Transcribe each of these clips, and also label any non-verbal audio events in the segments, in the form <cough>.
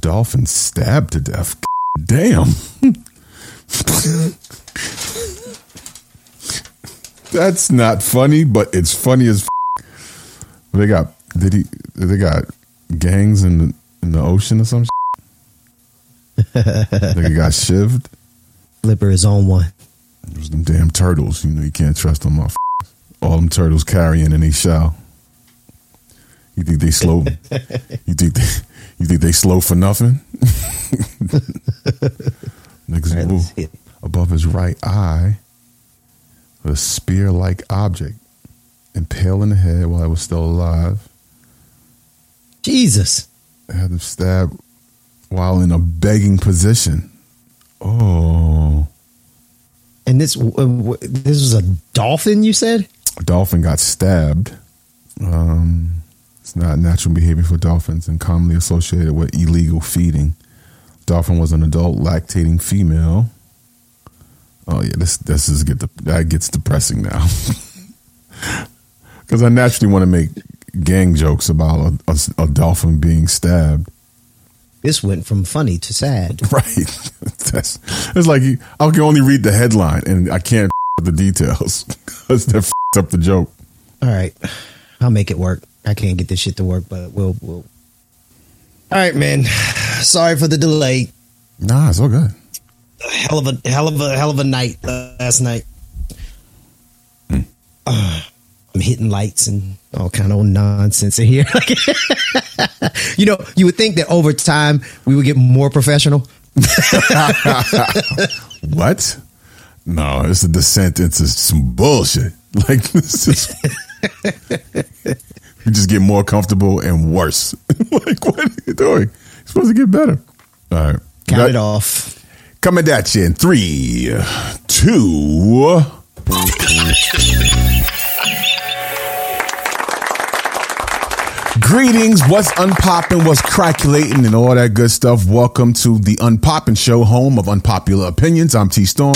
dolphin stabbed to death. Damn. That's not funny, but it's funny as. They got did he? They got gangs in the in the ocean or some. they got shivved. Flipper is on one. Those them damn turtles. You know you can't trust them. All them turtles carrying in they shell. You think they slow? <laughs> you think they, you think they slow for nothing? <laughs> All right, ooh, let's see it. above his right eye, a spear-like object, impaled in the head while it was still alive. Jesus. I had him stabbed while in a begging position. Oh, And this this was a dolphin, you said? a dolphin got stabbed. Um, it's not natural behavior for dolphins and commonly associated with illegal feeding. Dolphin was an adult lactating female. Oh yeah, this this is get the, that gets depressing now. <laughs> Because I naturally want to make gang jokes about a, a, a dolphin being stabbed. This went from funny to sad. <laughs> Right. <laughs> That's, it's like you, I can only read the headline and I can't the details because that up the joke. All right. I'll make it work. I can't get this shit to work, but we'll we'll All right, man. <sighs> Sorry for the delay. Nah, it's all good. Hell of a hell of a hell of a night last night. Uh, <sighs> I'm hitting lights and all kind of nonsense in here. <laughs> <laughs> you know, you would think that over time we would get more professional. <laughs> What? No, it's a descent into some bullshit. Like this is you just get more comfortable and worse. <laughs> like what are you doing? You're supposed to get better. All right. Count it off. Coming at you in three, two. Greetings, what's unpopping, what's craculating, and all that good stuff. Welcome to the Unpopin Show, home of unpopular opinions. I'm T Storm.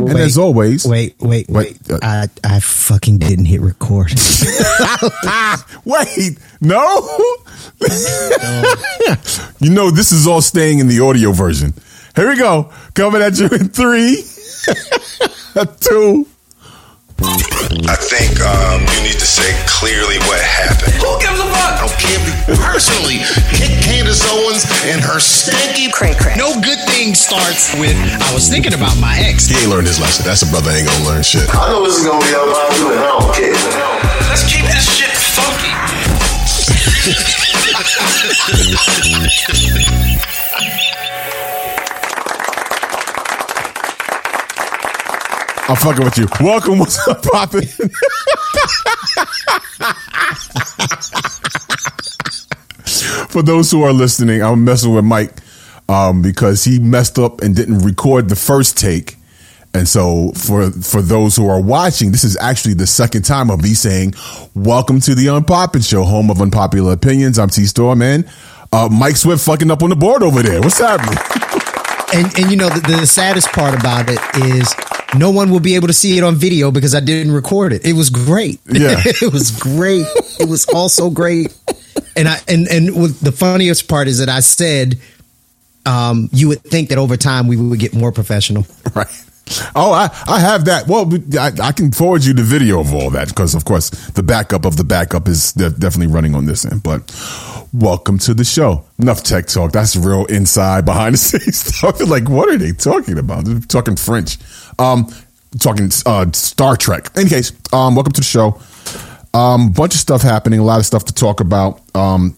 And Wait, as always, Wait, wait, wait. Wait, uh, I I fucking didn't hit record. <laughs> wait, no. <laughs> you know, this is all staying in the audio version. Here we go. Coming at you in three, <laughs> two. I think um, you need to say clearly what happened. Who gives a fuck? I don't care if personally kick Candace Owens and her stanky Cray cray. No good thing starts with I was thinking about my ex. He ain't learned his lesson. That's a brother ain't gonna learn shit. I know this is gonna be up you, and I don't care. Let's keep this shit funky. <laughs> I'm fucking with you. Welcome. What's up, poppin'? For those who are listening, I'm messing with Mike um, because he messed up and didn't record the first take. And so for for those who are watching, this is actually the second time of me saying, Welcome to the Unpopin Show, home of unpopular opinions. I'm T Storm, man. Uh, Mike Swift fucking up on the board over there. What's happening? and and you know the, the saddest part about it is no one will be able to see it on video because I didn't record it. It was great. Yeah. <laughs> it was great. It was also great. And I and and with the funniest part is that I said um, you would think that over time we would get more professional. Right. Oh, I, I have that. Well, I, I can forward you the video of all that because, of course, the backup of the backup is de- definitely running on this end. But welcome to the show. Enough tech talk. That's real inside behind the <laughs> scenes stuff. like, what are they talking about? They're talking French. Um, talking uh, Star Trek. In any case, um, welcome to the show. Um, bunch of stuff happening. A lot of stuff to talk about. Um,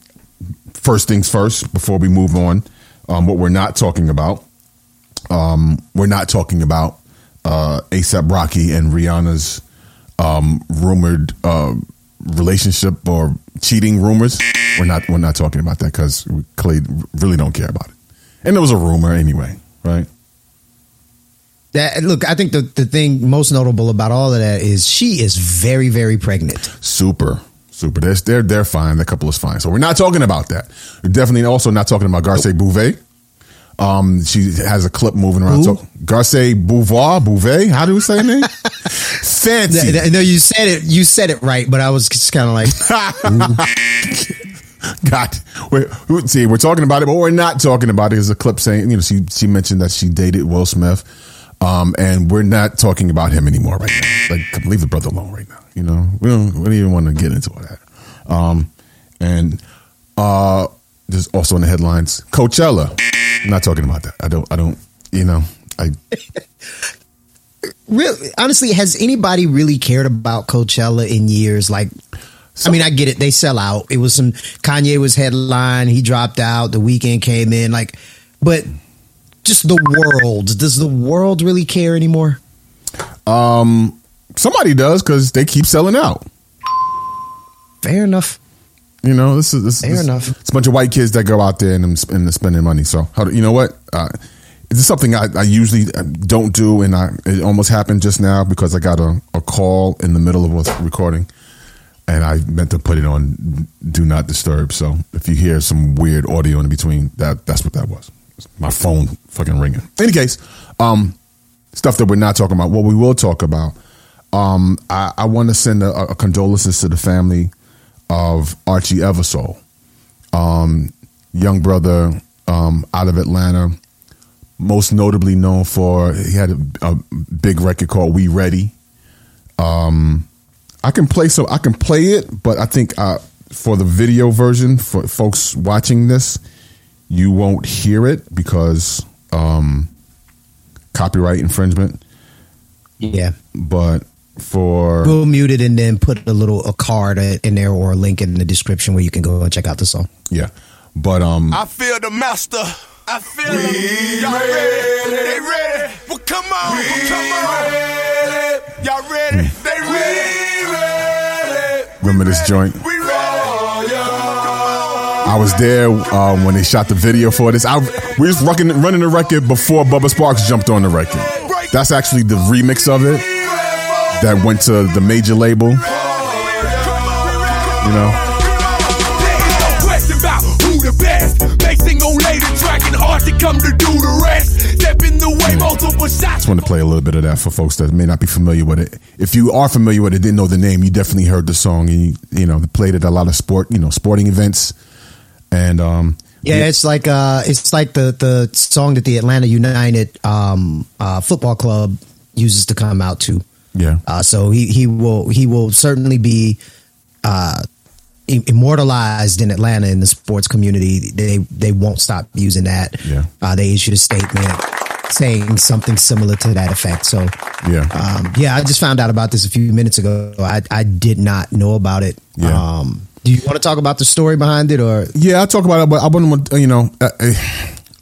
first things first, before we move on, um, what we're not talking about. Um, we're not talking about uh, ASAP Rocky and Rihanna's um, rumored uh, relationship or cheating rumors. We're not. We're not talking about that because Clay really don't care about it. And it was a rumor anyway, right? That look, I think the the thing most notable about all of that is she is very very pregnant. Super, super. They're they're, they're fine. The couple is fine. So we're not talking about that. We're definitely also not talking about Garcelle Beauvais. Um, she has a clip moving around. Who? So, Garcelle Bouvoir, Beauvais. How do we say her name? <laughs> Fancy. No, you said it. You said it right, but I was just kind of like, <laughs> God, we're, see, we're talking about it, but we're not talking about it. There's a clip saying, you know, she she mentioned that she dated Will Smith, um, and we're not talking about him anymore right now. Like, leave the brother alone right now. You know, we don't, we don't even want to get into all that. Um, and uh, there's also in the headlines, Coachella. I'm not talking about that. I don't. I don't. You know, I <laughs> Really, honestly, has anybody really cared about Coachella in years? Like, I mean, I get it; they sell out. It was some Kanye was headline. He dropped out. The Weeknd came in. Like, but just the world. Does the world really care anymore? Um, somebody does because they keep selling out. Fair enough. You know, this is this, Fair this- enough. It's a bunch of white kids that go out there and, and they're spending money. So, how do, you know what? Uh, this is something I, I usually uh, don't do, and I it almost happened just now because I got a, a call in the middle of a recording, and I meant to put it on do not disturb. So, if you hear some weird audio in between, that that's what that was. My phone fucking ringing. In any case, um, stuff that we're not talking about. What we will talk about. Um, I, I want to send a, a condolences to the family of Archie Eversole, um, young brother um, out of Atlanta, most notably known for he had a, a big record called "We Ready." Um, I can play so I can play it, but I think uh, for the video version for folks watching this, you won't hear it because um, copyright infringement. Yeah, But for we'll mute it and then put a little a card in there or a link in the description where you can go and check out the song. yeah, but um, I feel the master. I feel them. Y'all ready? They ready? Well, come on. Well, come on. Y'all ready? They ready? We ready? remember this joint? We ready? I was there um, when they shot the video for this. I we was rocking, running the record before Bubba Sparxxx jumped on the record. That's actually the remix of it that went to the major label. You know, There ain't no question about who the best. Mason gon' lay the track and hard to come to do the rest. Step in the way, multiple shots. just want to play a little bit of that for folks that may not be familiar with it. If you are familiar with it, didn't know the name, you definitely heard the song, and you, you know played it at a lot of sport, you know, sporting events, and um, Yeah, it's like uh, it's like the the song that the Atlanta United um, uh, football club uses to come out to. Yeah, Uh, so he he will he will certainly be uh, immortalized in Atlanta in the sports community. They they won't stop using that. Yeah. Uh, they issued a statement saying something similar to that effect. So yeah. um, yeah, I just found out about this a few minutes ago. I I did not know about it. Yeah. Um, do you want to talk about the story behind it or? Yeah, I talk about it, but I wouldn't want you know. Uh, uh,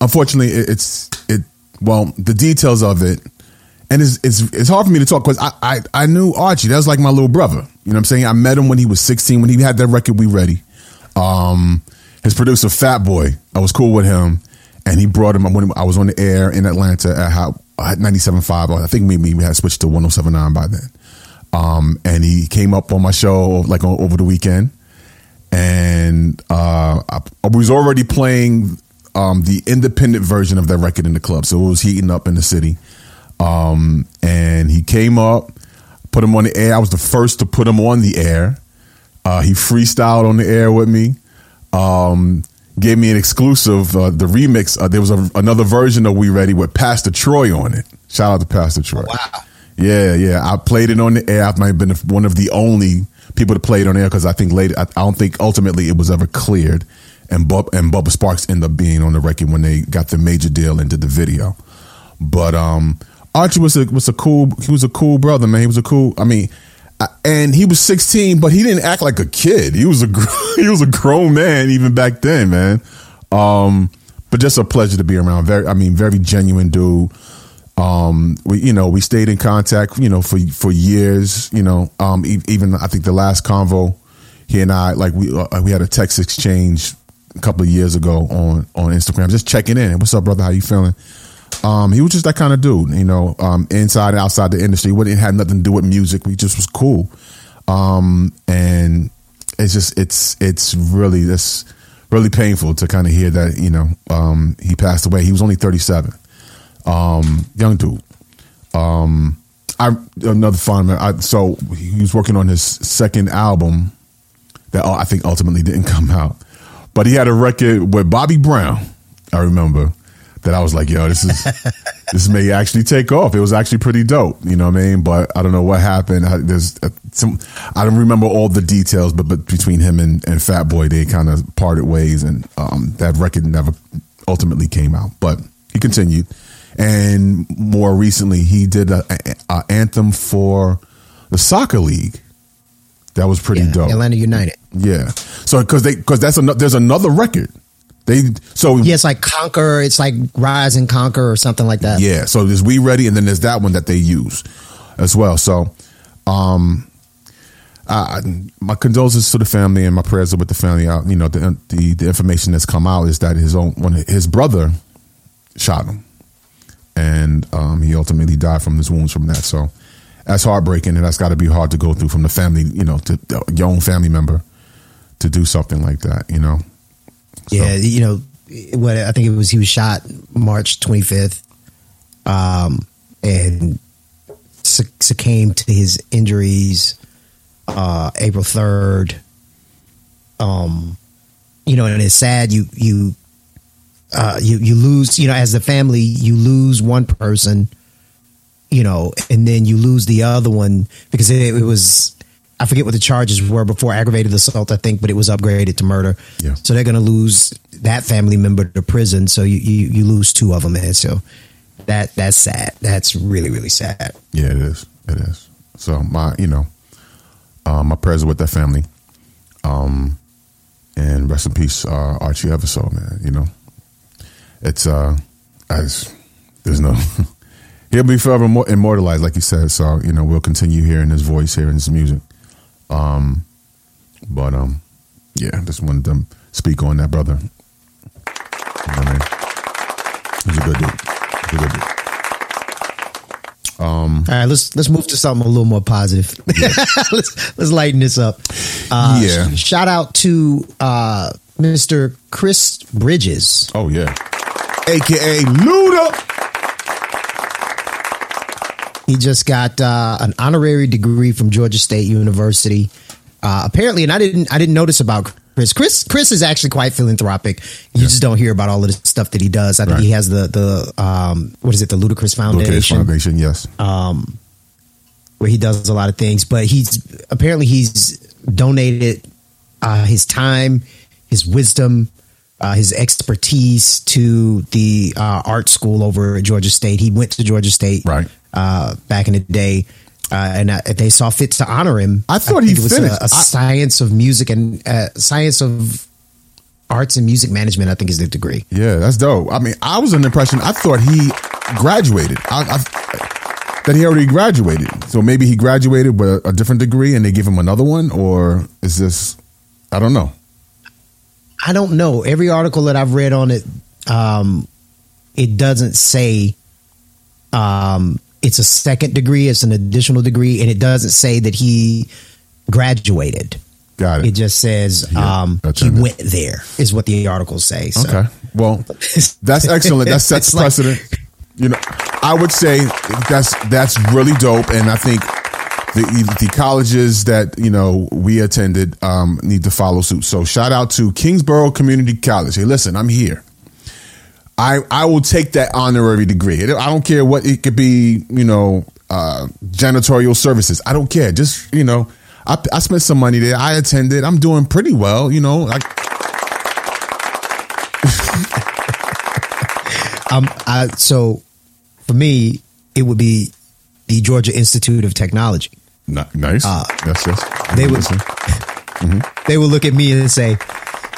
unfortunately, it, it's it. Well, the details of it, and it's it's, it's hard for me to talk because I, I I knew Archie. That was like my little brother. You know what I'm saying? I met him when he was 16 when he had that record. We ready. Um, his producer Fat Boy. I was cool with him, and he brought him when I was on the air in Atlanta at how at 97.5. I think maybe we had switched to 107.9 by then. Um, and he came up on my show like over the weekend and uh, I, I was already playing um, the independent version of that record in the club, so it was heating up in the city. Um, and he came up, put him on the air. I was the first to put him on the air. Uh, he freestyled on the air with me. Um, gave me an exclusive, uh, the remix. Uh, there was a, another version of We Ready with Pastor Troy on it. Shout out to Pastor Troy. Wow. Yeah, yeah. I played it on the air. I might have been one of the only people to play it on air because I think later, I, I don't think ultimately it was ever cleared. And Bub, and Bubba Sparxxx ended up being on the record when they got the major deal into the video. But um, Archie was a was a cool he was a cool brother man. He was a cool. I mean, and he was 16, but he didn't act like a kid. He was a <laughs> he was a grown man even back then, man. Um, but just a pleasure to be around. Very, I mean, very genuine dude. Um, we, you know, we stayed in contact, you know, for for years. You know, um, even I think the last convo, he and I, like we uh, we had a text exchange a couple of years ago on on Instagram, just checking in. What's up, brother? How you feeling? Um, he was just that kind of dude, you know, um, inside and outside the industry. It had nothing to do with music. We just was cool. Um, and it's just it's it's really it's really painful to kind of hear that you know um, he passed away. He was only thirty seven, um, young dude. Um, I another fun man. I, so he was working on his second album that uh, I think ultimately didn't <laughs> come out. but he had a record with Bobby Brown. I remember that I was like, yo, this is <laughs> this may actually take off. It was actually pretty dope, you know what I mean? But I don't know what happened. I, there's uh, some I don't remember all the details, but but between him and, and Fat Boy, they kind of parted ways, and um, that record never ultimately came out. But he continued, and more recently, he did a, a, a anthem for the soccer league. That was pretty Yeah, dope. Atlanta United. Yeah. So because they because that's another there's another record. They so Yeah, it's like Conquer. It's like Rise and Conquer or something like that. yeah. So there's We Ready and then there's that one that they use as well. So um I, my condolences to the family and my prayers are with the family. Uh, you know the, the the information that's come out is that his own one his brother shot him, and um, he ultimately died from his wounds from that. So that's heartbreaking, and that's got to be hard to go through from the family. You know, to your own family member to do something like that. You know, Yeah, you know what? I think it was he was shot March 25th, um, and succumbed to his injuries uh, April 3rd. Um, you know, and it's sad. You you uh, you you lose. You know, as the family, you lose one person. You know, and then you lose the other one because it, it was. I forget what the charges were before aggravated assault, I think, but it was upgraded to murder. Yeah. So they're going to lose that family member to prison. So you, you, you lose two of them, man. so that that's sad. That's really really sad. Yeah, it is. It is. So my, you know, uh, my prayers are with that family. Um, and rest in peace, uh, Archie Eversole, man. You know, it's uh, as there's no, <laughs> he'll be forever immortalized, like you said. So you know, we'll continue hearing his voice, hearing his music. Um, but um, yeah, just wanted to speak on that brother. You know what I mean? He's a good dude. He's a good dude. All right, let's let's move to something a little more positive. <laughs> let's let's lighten this up. Uh, Yeah. sh- Shout out to uh, Mr. Chris Bridges. Oh yeah, aka Luda. He just got uh, an honorary degree from Georgia State University. Uh, apparently, and I didn't I didn't notice about Chris. Chris Chris is actually quite philanthropic. You just don't hear about all of the stuff that he does. I think Right. he has the the um, what is it the Ludacris at Foundation. foundation. Yes. where he does a lot of things. But he's apparently he's donated uh, his time, his wisdom, uh, his expertise to the uh, art school over at Georgia State. He went to Georgia State Right. Uh, back in the day. Uh, and uh, they saw fit to honor him. I thought he it was finished. a, a I- science of music and uh, science of arts and music management. I think is the degree. Yeah, that's dope. I mean, I was under the impression. I thought he graduated. I, I, that he already graduated. So maybe he graduated with a, a different degree, and they give him another one, or is this? I don't know. I don't know. Every article that I've read on it, um, it doesn't say um, it's a second degree. It's an additional degree, and it doesn't say that he graduated. Got it. It just says Yeah, um, he went there. Is what the articles say. So. Okay. Well, that's excellent. That sets like- precedent. You know, I would say that's that's really dope, and I think the the colleges that you know we attended um, need to follow suit. So shout out to Kingsborough Community College. Hey, listen, I'm here. I I will take that honorary degree. I don't care what it could be. You know, uh, janitorial services. I don't care. Just you know, I I spent some money there. I attended. I'm doing pretty well. You know, like <laughs> Um, I, so for me, it would be the Georgia Institute of Technology. Ni- Nice. Uh, yes, yes. they would- Listen. <laughs> They would look at me and say,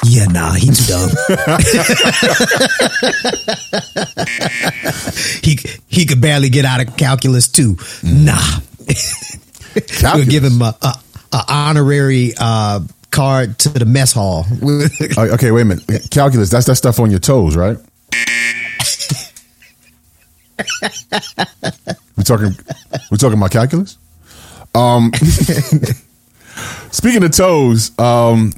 "Yeah, nah, he two dumb. <laughs> he he could barely get out of calculus too. Nah, <laughs> we'll give him a, a, a honorary uh, card to the mess hall. <laughs> Oh, okay, wait a minute. Calculus. That's that stuff on your toes, right? we're talking. we're talking about calculus. Um, speaking of toes, um,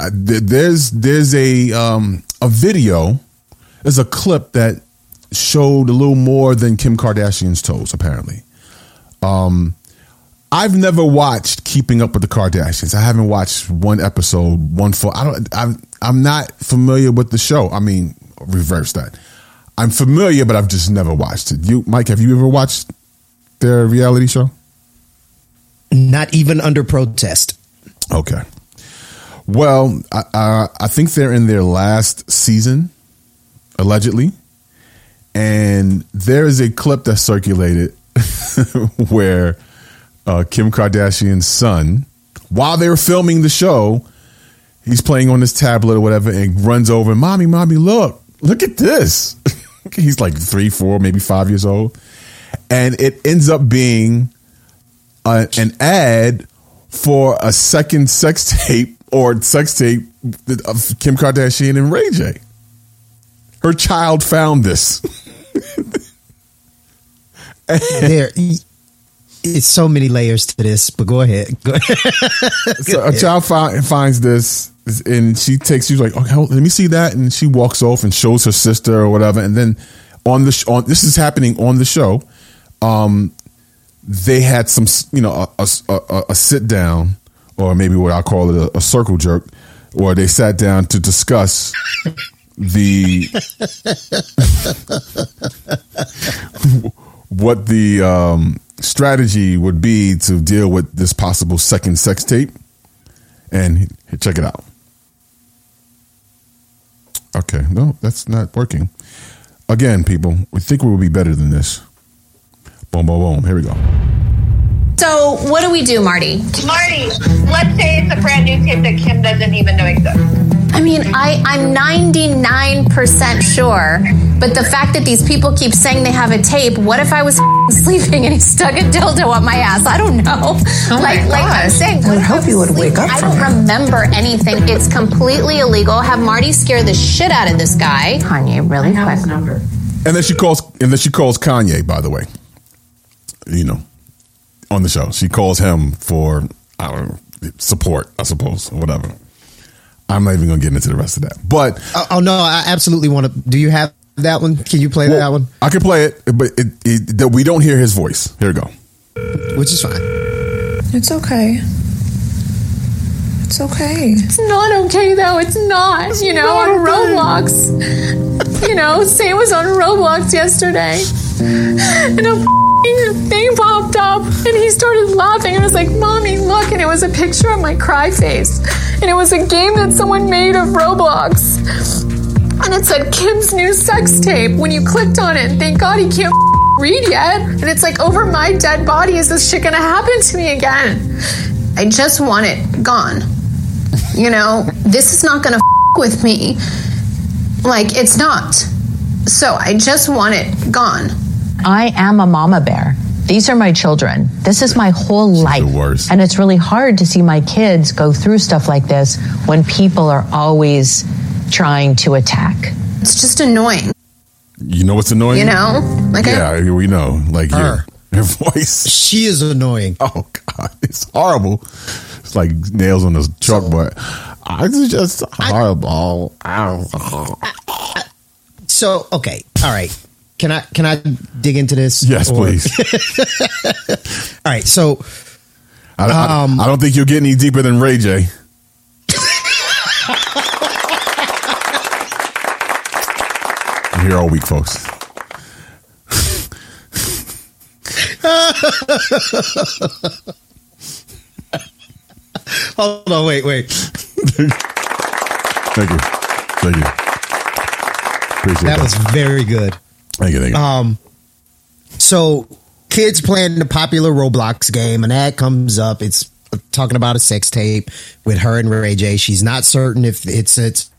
I- there's there's a um a video. There's a clip that showed a little more than Kim Kardashian's toes. Apparently, um, I've never watched Keeping Up with the Kardashians. I haven't watched one episode, one full. I don't. I'm I'm not familiar with the show. I mean, reverse that. I'm familiar, but I've just never watched it. You, Mike, have you ever watched their reality show? Not even under protest. Okay. Well, I, I, I think they're in their last season, allegedly, and there is a clip that circulated <laughs> where uh, Kim Kardashian's son, while they were filming the show, he's playing on his tablet or whatever, and runs over, "Mommy, mommy, look, look at this." <laughs> he's like three, four, maybe five years old, and it ends up being a, an ad for a second sex <laughs> tape or sex tape of Kim Kardashian and Ray J. Her child found this. <laughs> there, it's so many layers to this. But go ahead. <laughs> Go ahead. so a child find, finds this and she takes she's like okay let me see that and she walks off and shows her sister or whatever and then on the sh- on this is happening on the show um they had some you know a, a, a, a sit down or maybe what I call it a, a circle jerk or they sat down to discuss the <laughs> what the um, strategy would be to deal with this possible second sex tape and check it out Okay, no, that's not working. Again, people, we think we will be better than this. Boom, boom, boom. Here we go. So, what do we do, Marty? Marty, let's say it's a brand new tape that Kim doesn't even know exists. I mean, I, I'm 99% sure, but the fact that these people keep saying they have a tape, what if I was <laughs> sleeping and he stuck a dildo up my ass? I don't know. Oh like, like I'm saying, I would hope you would wake up I don't remember anything. It's completely illegal. Have Marty scare the shit out of this guy. Kanye, really quick. number. And then she calls, and then she calls Kanye. By the way, you know, on the show, she calls him for I don't know, support, I suppose, or whatever. I'm not even going to get into the rest of that, but oh, oh, no, I absolutely want to. Do you have that one? Can you play that one? I can play it, but it, it, that we don't hear his voice. Here we go. Which is fine. It's okay. It's okay. It's not okay though. It's not. you know, on Roblox. you know, Sam was on Roblox yesterday, and a f***ing thing popped up, and he started laughing, and was like, "Mommy, look!" And it was a picture of my cry face, and it was a game that someone made of Roblox, and it said Kim's new sex tape. When you clicked on it, thank God he can't <laughs> read yet, and it's like, over my dead body, is this shit gonna happen to me again? I just want it gone. You know, this is not f- <laughs> with me. Like, it's not. So I just want it gone. I am a mama bear. These are my children. This is my whole life. And it's really hard to see my kids go through stuff like this when people are always trying to attack. It's just annoying. You know what's annoying? You know? Like, I- yeah, we know. Like Her. your voice. <laughs> She is annoying. Oh God, it's horrible. It's like nails on a chalkboard. It's just horrible. So okay, all right. Can I can I dig into this? yes, Or- please. <laughs> All right. So I, I- Um, I don't think you'll get any deeper than Ray J. I'm here all week, folks. <laughs> hold on, wait, wait. Thank you. Thank you. Appreciate that. That was very good. Thank you. Thank you. Um, so kids playing the popular Roblox game, and that comes up. It's talking about a sex tape with her and Ray J. She's not certain if it's it's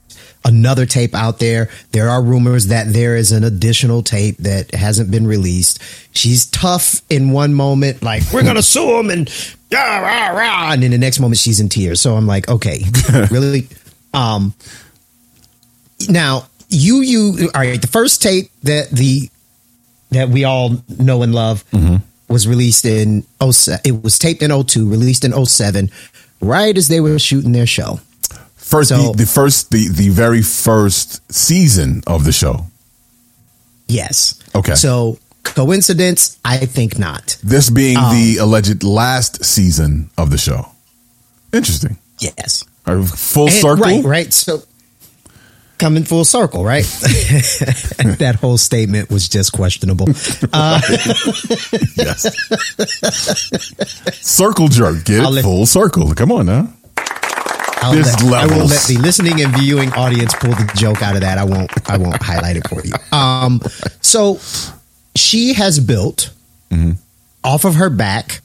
another tape out there. There are rumors that there is an additional tape that hasn't been released. She's tough in one moment, like we're gonna sue him, and rah, rah, rah, and in the next moment she's in tears. So I'm like, okay, <laughs> really. Um, now you you all right? The first tape that the that we all know and love was released in 07. It was taped in 02, released in 07, right as they were shooting their show. First, so- the, the first, the the very first season of the show. Yes. Okay. So coincidence? I think not. This being Um, the alleged last season of the show. Interesting. Yes. Or full And- circle. Right, right. So coming full circle, right? <laughs> <laughs> that whole statement was just questionable. Uh, <laughs> yes. Circle jerk. Get I'll it let- full circle. Come on now. I'll There's let, I will let the listening and viewing audience pull the joke out of that. I won't. I won't highlight it for you. Um, so she has built Mm-hmm. off of her back.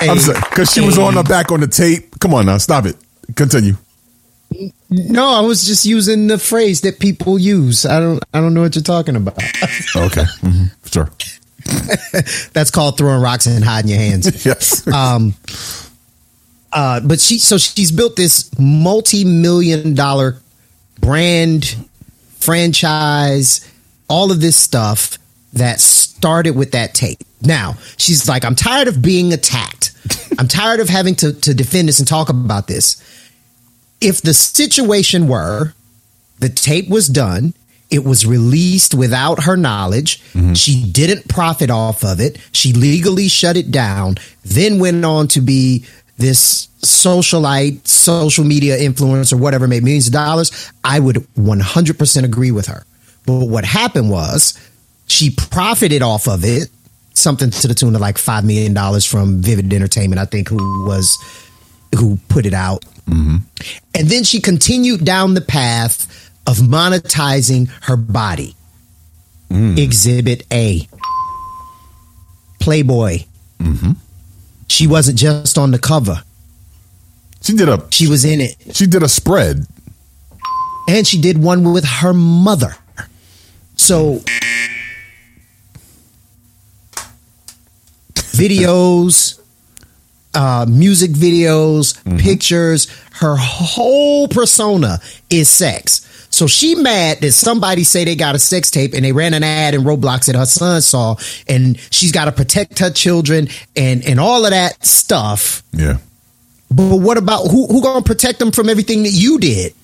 I'm sorry. Because she was on her back on the tape. Come on now. Stop it. Continue. No, I was just using the phrase that people use. I don't. I don't know what you're talking about. <laughs> Okay. hmm Sure. <laughs> That's called throwing rocks and hiding your hands. <laughs> Yes. Um, uh, but she so she's built this multi-million dollar brand franchise, all of this stuff that started with that tape. Now she's like, I'm tired of being attacked. I'm tired of having to to defend this and talk about this. If the situation were the tape was done. It was released without her knowledge. Mm-hmm. She didn't profit off of it. She legally shut it down, then went on to be this socialite, social media influencer, whatever, made millions of dollars. I would 100% agree with her. But what happened was she profited off of it, something to the tune of like $5 million from Vivid Entertainment, I think, who was, who put it out. Mm-hmm. And then she continued down the path of monetizing her body. Mm. Exhibit A. Playboy. Mm-hmm. She wasn't just on the cover. She did a She was in it. she did a spread. And she did one with her mother. So videos, uh, music videos, pictures, her whole persona is sex. So she mad that somebody say they got a sex tape and they ran an ad in Roblox that her son saw and she's got to protect her children and and all of that stuff. Yeah. But what about who who gonna protect them from everything that you did?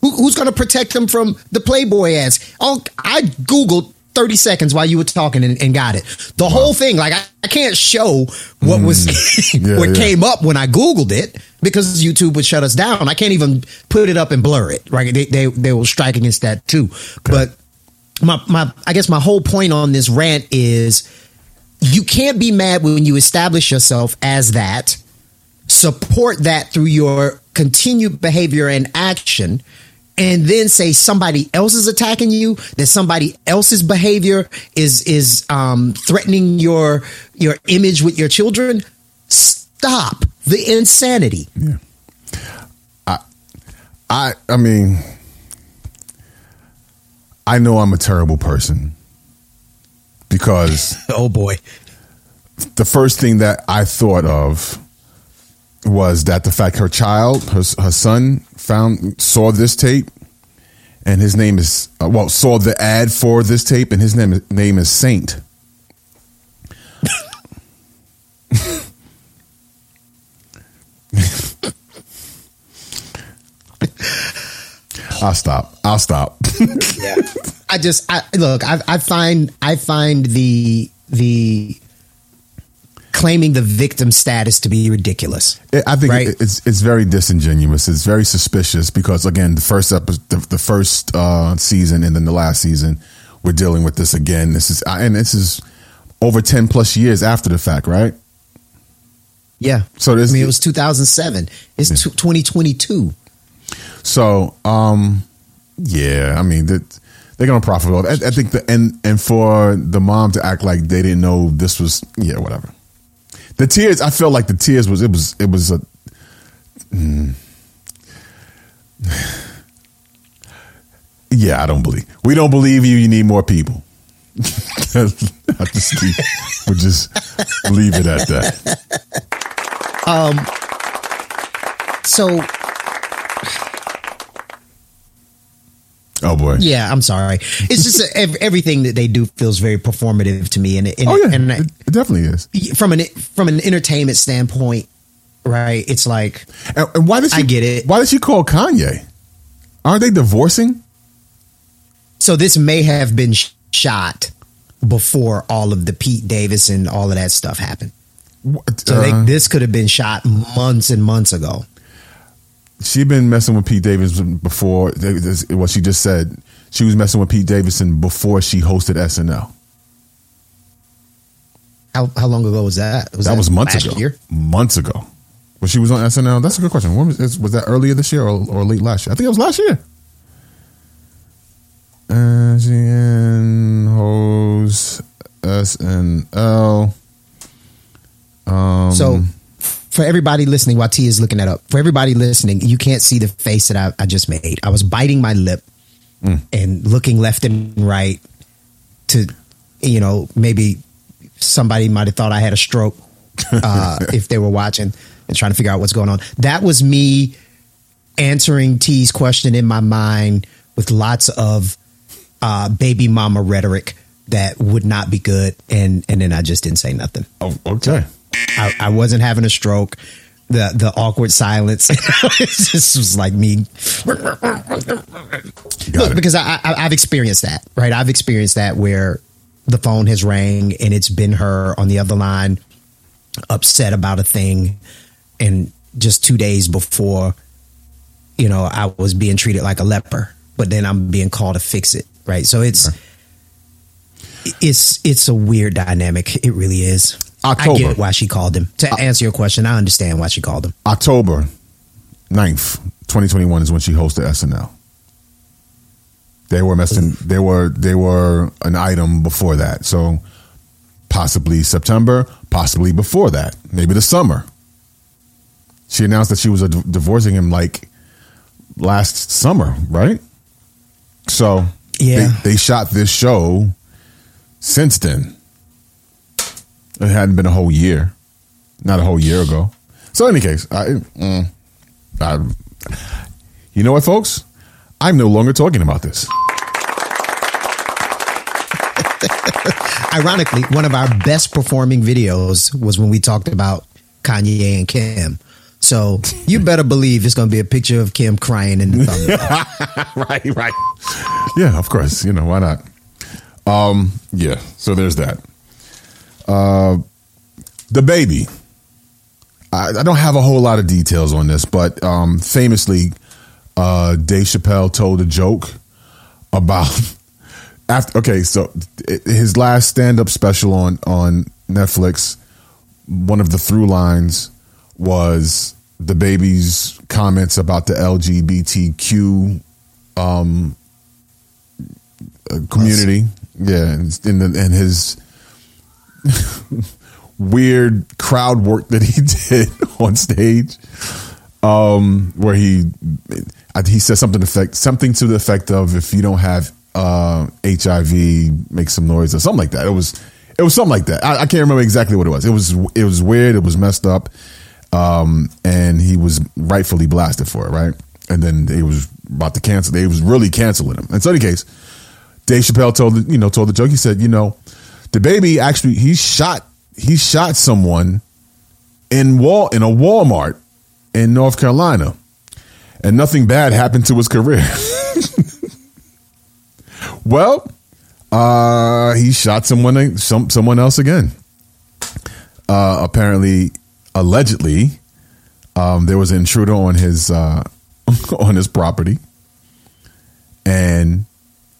Who, who's gonna protect them from the Playboy ads? Oh, I googled thirty seconds while you were talking and, and got it. The whole thing, like I, I can't show what was mm. <laughs> Yeah, what yeah. came up when I googled it because YouTube would shut us down. I can't even put it up and blur it. Right? They they, they will strike against that too. But my my I guess my whole point on this rant is you can't be mad when you establish yourself as that support that through your continued behavior and action and then say somebody else is attacking you that somebody else's behavior is is um, threatening your your image with your children stop the insanity Yeah. I I mean I know I'm a terrible person because <laughs> oh boy the first thing that I thought of was that the fact her child, her, her son, found saw this tape, and his name is uh, well saw the ad for this tape, and his name name is Saint. I'll stop. I'll stop. yeah i just i look i, I find i find the the claiming the victim status to be ridiculous I think Right. it's it's very disingenuous. It's very suspicious because again, the first episode, the, the first uh, season, and then the last season, we're dealing with this again. This is and this is over ten plus years after the fact, right? yeah So i mean it was 2007 it's tw 2022 so um yeah. I mean that they're gonna profit off. I, I think the and and for the mom to act like they didn't know this was yeah whatever. The tears, I felt like the tears was it was it was a. mm. <sighs> Yeah, I don't believe. We don't believe you. You need more people. <laughs> I just leave, we'll just leave it at that. Um, so Oh boy. yeah, I'm sorry. It's just ev- everything that they do feels very performative to me, and, and, Oh yeah, and it, it definitely is. from an from an entertainment standpoint, right? It's like And, and why did she? I get it. Why did she call Kanye? Aren't they divorcing? so. This may have been sh- shot before all of the Pete Davis and all of that stuff happened. So they, Uh, this could have been shot months and months ago. She been messing with Pete Davidson before. What she just said, she was messing with Pete Davidson before she hosted SNL. How how long ago was that? that, was months last ago. Year? Months ago. When she was on SNL. That's a good question. Was, was that earlier this year or, or late last year? I think it was last year. Uh, she and host SNL. Um, So, for everybody listening, while T is looking that up, for everybody listening, you can't see the face that I, I just made. I was biting my lip Mm. and looking left and right to, you know, maybe somebody might have thought I had a stroke <laughs> uh, if they were watching and trying to figure out what's going on. That was me answering T's question in my mind with lots of uh, baby mama rhetoric that would not be good, and and then I just didn't say nothing. oh, okay. I, I wasn't having a stroke. The the awkward silence. <laughs> this was like me. Look, because I, I I've experienced that, right? I've experienced that where the phone has rang and it's been her on the other line, upset about a thing, and just two days before, you know, I was being treated like a leper, but then I'm being called to fix it, right? So it's it's it's a weird dynamic. It really is. I October. get why she called him. To answer your question, I understand why she called him. October 9th, 2021 is when she hosted SNL. They were messing they were they were an item before that. So possibly September, possibly before that, maybe the summer. She announced that she was uh, divorcing him like last summer, right? So Yeah. they, they shot this show since then. It hadn't been a whole year, not a whole year ago. So, in any case, I, mm, I, you know what, folks? I'm no longer talking about this. <laughs> Ironically, one of our best performing videos was when we talked about Kanye and Kim. So you better believe it's going to be a picture of Kim crying in the thumbnail. <laughs> right, right. Yeah, of course. You know why not? Um, yeah. So there's that. Uh, DaBaby. I, I don't have a whole lot of details on this, but um, famously, uh, Dave Chappelle told a joke about <laughs> after. Okay, so his last stand-up special on on Netflix. One of the through lines was DaBaby's comments about the LGBTQ um, uh, community. Yeah, and, in the, and his <laughs> weird crowd work that he <laughs> did on stage, um, where he he said something effect something to the effect of if you don't have uh, HIV, make some noise or something like that. It was it was something like that. I, I can't remember exactly what it was. It was it was weird. It was messed up, um, and he was rightfully blasted for it, right? And then they was about to cancel. They was really canceling him. In any case, Dave Chappelle told you know told the joke. He said, you know, DaBaby actually he shot he shot someone in wall in a Walmart in North Carolina, and nothing bad happened to his career. <laughs> well, uh, he shot someone some someone else again. Uh, apparently, allegedly, um, there was an intruder on his uh, <laughs> on his property, and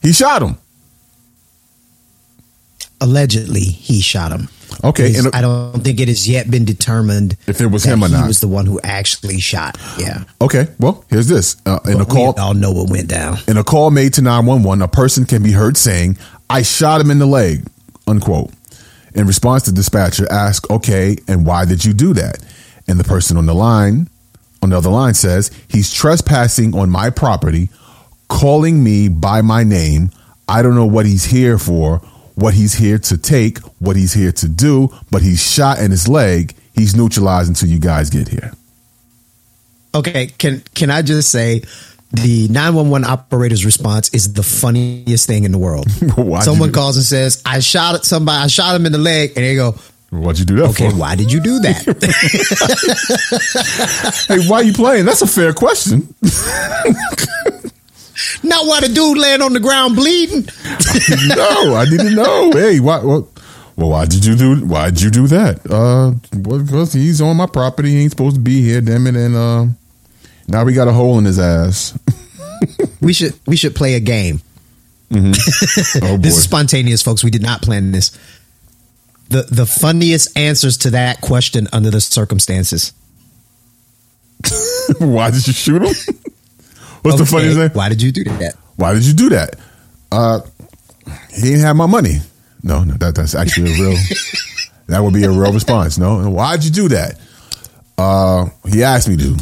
he shot him. Allegedly, he shot him. Okay, and- I don't think it has yet been determined If it was him or not. he was the one who actually shot. Yeah, Okay, well, here's this. Uh, in a But we call, all know what went down. In a call made to 911, a person can be heard saying, I shot him in the leg, unquote. In response, the dispatcher asks, okay, and why did you do that? And the person on the line, on the other line says, he's trespassing on my property, calling me by my name. I don't know what he's here for, what he's here to take, what he's here to do, but he's shot in his leg. He's neutralized until you guys get here. Okay, can can I just say the 911 operator's response is the funniest thing in the world. <laughs> Someone you calls and says, "I shot at somebody. I shot him in the leg," and they go, What'd you do that "Okay, for? why did you do that?" <laughs> Hey, why are you playing? That's a fair question. <laughs> Not why the dude laying on the ground bleeding. <laughs> no, I didn't know. Hey, why, what, Well, why did you do? Why did you do that? Uh, because he's on my property. He ain't supposed to be here. Damn it! And uh, now we got a hole in his ass. <laughs> We should we should play a game. Mm-hmm. <laughs> Oh! This is spontaneous, folks. We did not plan this. The the funniest answers to that question under the circumstances. why did you shoot him? What's the Okay, funniest thing? Why did you do that? Why did you do that? Uh, he didn't have my money. No, no, that that's actually a real. <laughs> that would be a real response. No, why'd you do that? Uh, he asked me to.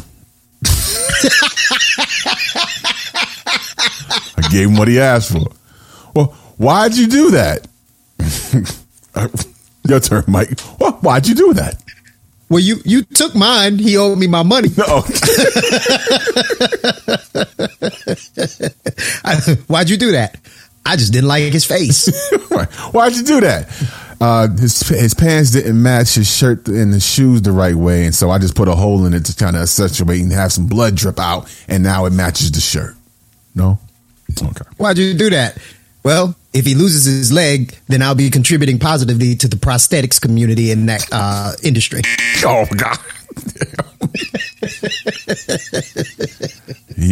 I gave him what he asked for. Well, why'd you do that? <laughs> Your turn, Mike. Well, why'd you do that? Well, you you took mine. He owed me my money. No. <laughs> <laughs> I- Why'd you do that? I just didn't like his face. <laughs> Why'd you do that? Uh, his his pants didn't match his shirt and his shoes the right way, and so I just put a hole in it to kind of accentuate and have some blood drip out, and now it matches the shirt. No, okay. Why'd you do that? Well, if he loses his leg, then I'll be contributing positively to the prosthetics community in that uh, industry. Oh God.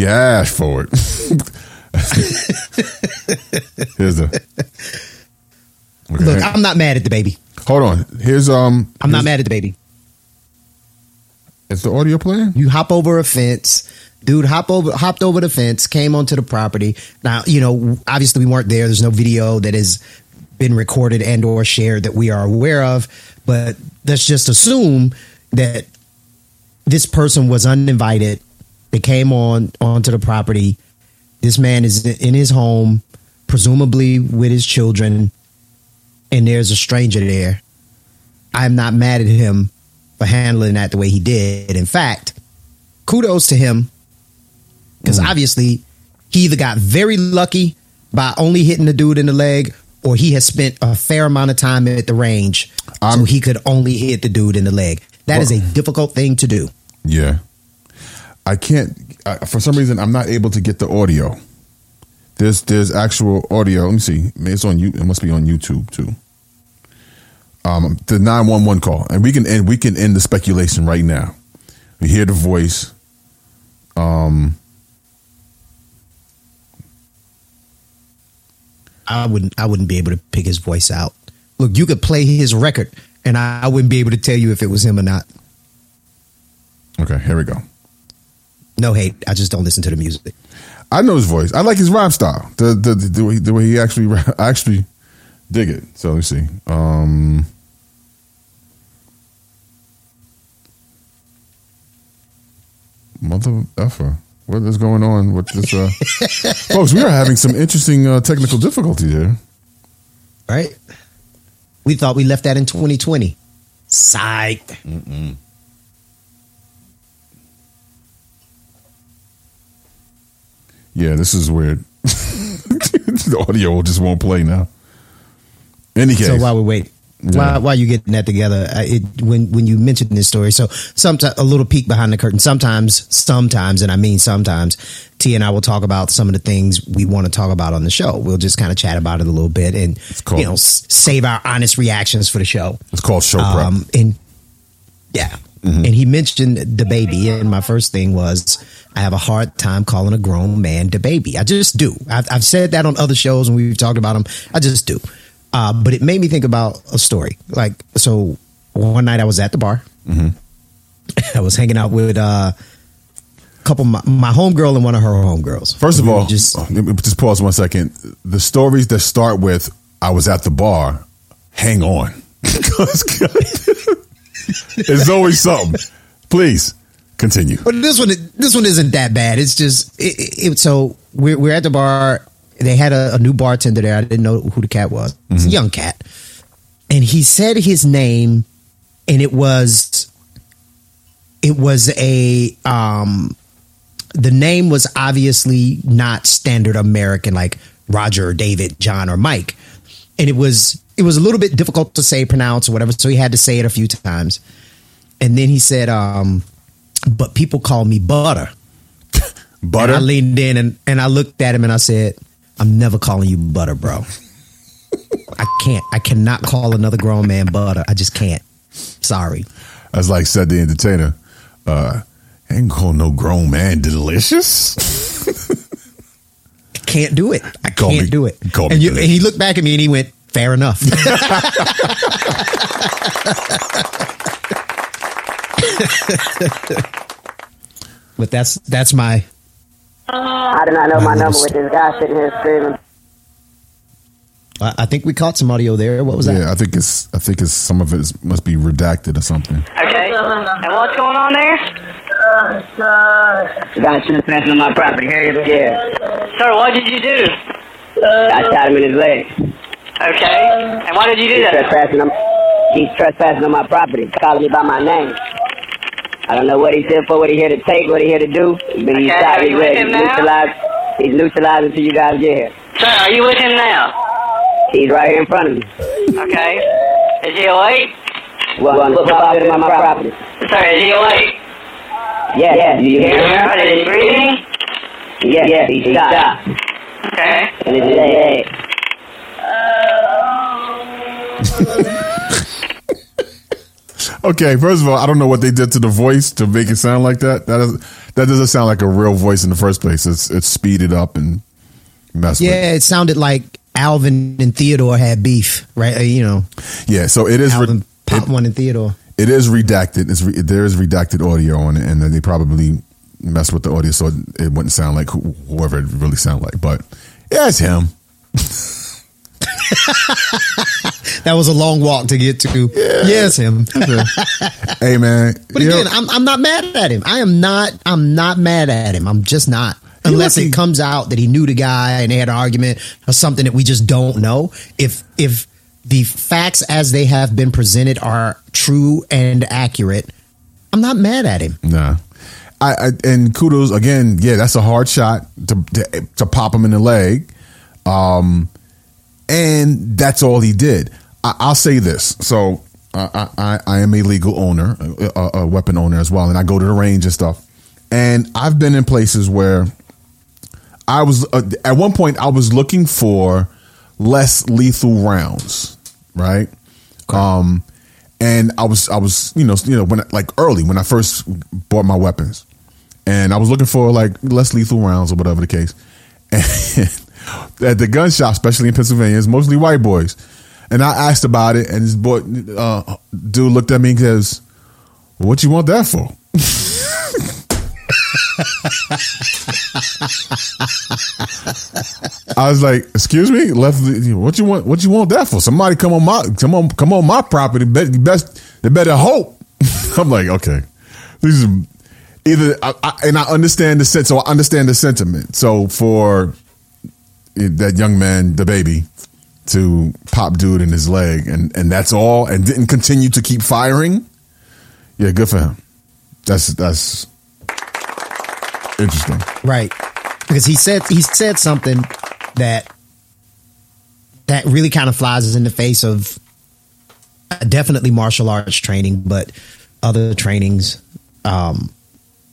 asked for it. Here's the. Okay, Look, I'm not mad at the baby. hold on. Here's um. I'm not mad at the baby. Is the audio playing? You hop over a fence. Dude hop over, hopped over the fence, came onto the property. Now, you know, obviously we weren't there. There's no video that has been recorded and or shared that we are aware of. But let's just assume that this person was uninvited. They came on onto the property. This man is in his home, presumably with his children, and there's a stranger there. I'm not mad at him for handling that the way he did. In fact, kudos to him because obviously he either got very lucky by only hitting the dude in the leg or he has spent a fair amount of time at the range so he could only hit the dude in the leg. That is a difficult thing to do. Yeah. I can't. Uh, for some reason, I'm not able to get the audio. There's there's actual audio. Let me see. It's on you. It must be on YouTube too. Um, the nine one one call, and we can end. We can end the speculation right now. We hear the voice. Um, I wouldn't I wouldn't be able to pick his voice out. Look, you could play his record and I, I wouldn't be able to tell you if it was him or not. okay, here we go. No hate. I just don't listen to the music. I know his voice. I like his rap style. The the the, the, way, the way he actually <laughs> I actually dig it. So let's see. Um, mother effer. What is going on with this? Uh, folks, we are having some interesting uh, technical difficulty here. Right? We thought we left that in 2020. Psych. Yeah, this is weird. <laughs> the audio just won't play now. Any case, So while we wait, Yeah. while, while you getting that together, it, when when you mentioned this story, so sometimes a little peek behind the curtain. Sometimes, sometimes, and I mean sometimes, T and I will talk about some of the things we want to talk about on the show. We'll just kind of chat about it a little bit and you know s- save our honest reactions for the show. it's called show prep. Um, and yeah. And he mentioned the baby, and my first thing was I have a hard time calling a grown man the baby. I just do. I've, I've said that on other shows when we've talked about him. I just do. Uh, but it made me think about a story. Like, so one night I was at the bar. <laughs> I was hanging out with uh, a couple of my, my homegirl and one of her homegirls. First of We all, just me just pause one second. The stories that start with "I was at the bar," hang on, <laughs> there's always something. Please continue. But this one, this one isn't that bad. It's just it, it- so we're we're at the bar. They had a, a new bartender there. I didn't know who the cat was. It's a young cat, and he said his name, and it was it was a um the name was obviously not standard American like Roger, David, John, or Mike, and it was it was a little bit difficult to say, pronounce, or whatever. So he had to say it a few times, and then he said, um, "But people call me Butter." Butter. And I leaned in and, and I looked at him and I said, I'm never calling you butter, bro. I can't. I cannot call another grown man butter. I just can't. Sorry. As like said the entertainer, uh, ain't call no grown man delicious. Can't do it. I Call can't me- do it. call me and, you, and he looked back at me and he went, "Fair enough." <laughs> but that's that's my I do not know my number with this guy sitting here screaming. I I think we caught some audio there. What was that? yeah, I think it's I think it's some of it is, must be redacted or something. Okay. And what's going on there? The guy trespassing on my property. Here you Yeah. Sir, what did you do? I shot him in his leg. Okay. And why did you do that? Trespassing on, he's trespassing on my property, calling me by my name. I don't know what he's here for, what he's here to take, what he's here to do. But he's Okay, shot are his you with leg. him He's now? neutralized. He's neutralized until you guys get here. Sir, are you with him now? He's right here in front of me. Okay. Is he awake? Well, on football field on my property. Sir, is he awake? Yeah, yeah. Do you hear him? Are they breathing? Yeah, yeah. He's shot. Okay. And it's his uh, leg. Okay, first of all, I don't know what they did to the voice to make it sound like that. That is that doesn't sound like a real voice in the first place. It's it's speeded up and messed with. Yeah, it sounded like Alvin and Theodore had beef, right? Uh, You know, Yeah, so it is re- Alvin popped one in Theodore. it is redacted. It's re- there is redacted audio on it, and they probably messed with the audio so it, it wouldn't sound like who, whoever it really sounded like. But yeah, it's him. <laughs> <laughs> That was a long walk to get to. Yeah. Yes, him. hey man, <laughs> But know- again, I'm I'm not mad at him. I am not. I'm not mad at him. I'm just not. Unless it comes out that he knew the guy and they had an argument or something that we just don't know. If if the facts as they have been presented are true and accurate, I'm not mad at him. Nah. I, I and kudos again. Yeah, that's a hard shot to to, to pop him in the leg, um, and that's all he did. I, I'll say this. So I, I I am a legal owner, a, a weapon owner as well, and I go to the range and stuff. And I've been in places where I was uh, at one point I was looking for less lethal rounds, right? Um, and I was I was you know you know when like early when I first bought my weapons, and I was looking for like less lethal rounds or whatever the case. <laughs> And at the gun shop, especially in Pennsylvania, it's mostly white boys. And I asked about it, and this boy uh, dude looked at me and goes, "What you want that for?" <laughs> I was like, "Excuse me, left. What you want? What you want that for? Somebody come on my come on come on my property. Best they better hope." <laughs> I'm like, okay, these are either, I, I, and I understand the sense. So I understand the sentiment. So for that young man, the baby, to pop dude in his leg, and and that's all, and didn't continue to keep firing. Yeah, good for him. That's that's interesting. Right. Because he said he said something that that really kind of flies us in the face of uh, definitely martial arts training, but other trainings um,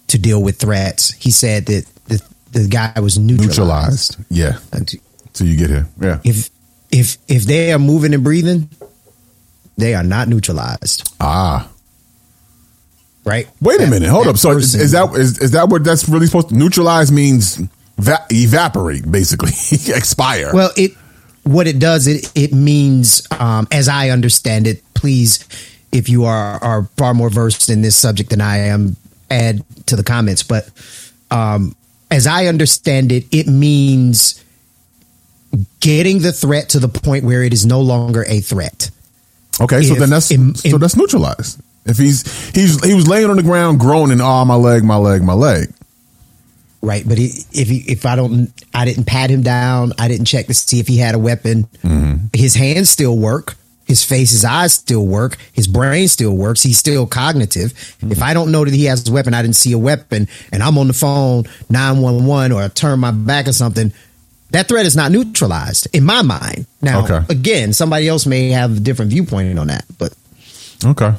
to deal with threats. He said that the the guy was neutralized. Neutralized. Yeah. Until you get here. Yeah. If if if they are moving and breathing, they are not neutralized. Ah. Right. Wait a minute. Hold up. So is, person- is that is, is that what that's really supposed to neutralize means va- evaporate basically <laughs> expire. Well, it what it does it it means, um, as I understand it. Please, if you are are far more versed in this subject than I am, add to the comments. But um, as I understand it, it means getting the threat to the point where it is no longer a threat. Okay, so then that's in- so that's neutralized. If he's he's he was laying on the ground groaning, oh my leg, my leg, my leg. Right, but he, if he, if I don't, I didn't pat him down. I didn't check to see if he had a weapon. Mm-hmm. His hands still work. His face, his eyes still work. His brain still works. He's still cognitive. If I don't know that he has a weapon, I didn't see a weapon, and I'm on the phone nine one one or I turn my back or something. That threat is not neutralized in my mind. Now, Okay. again, somebody else may have a different viewpoint on that, but Okay,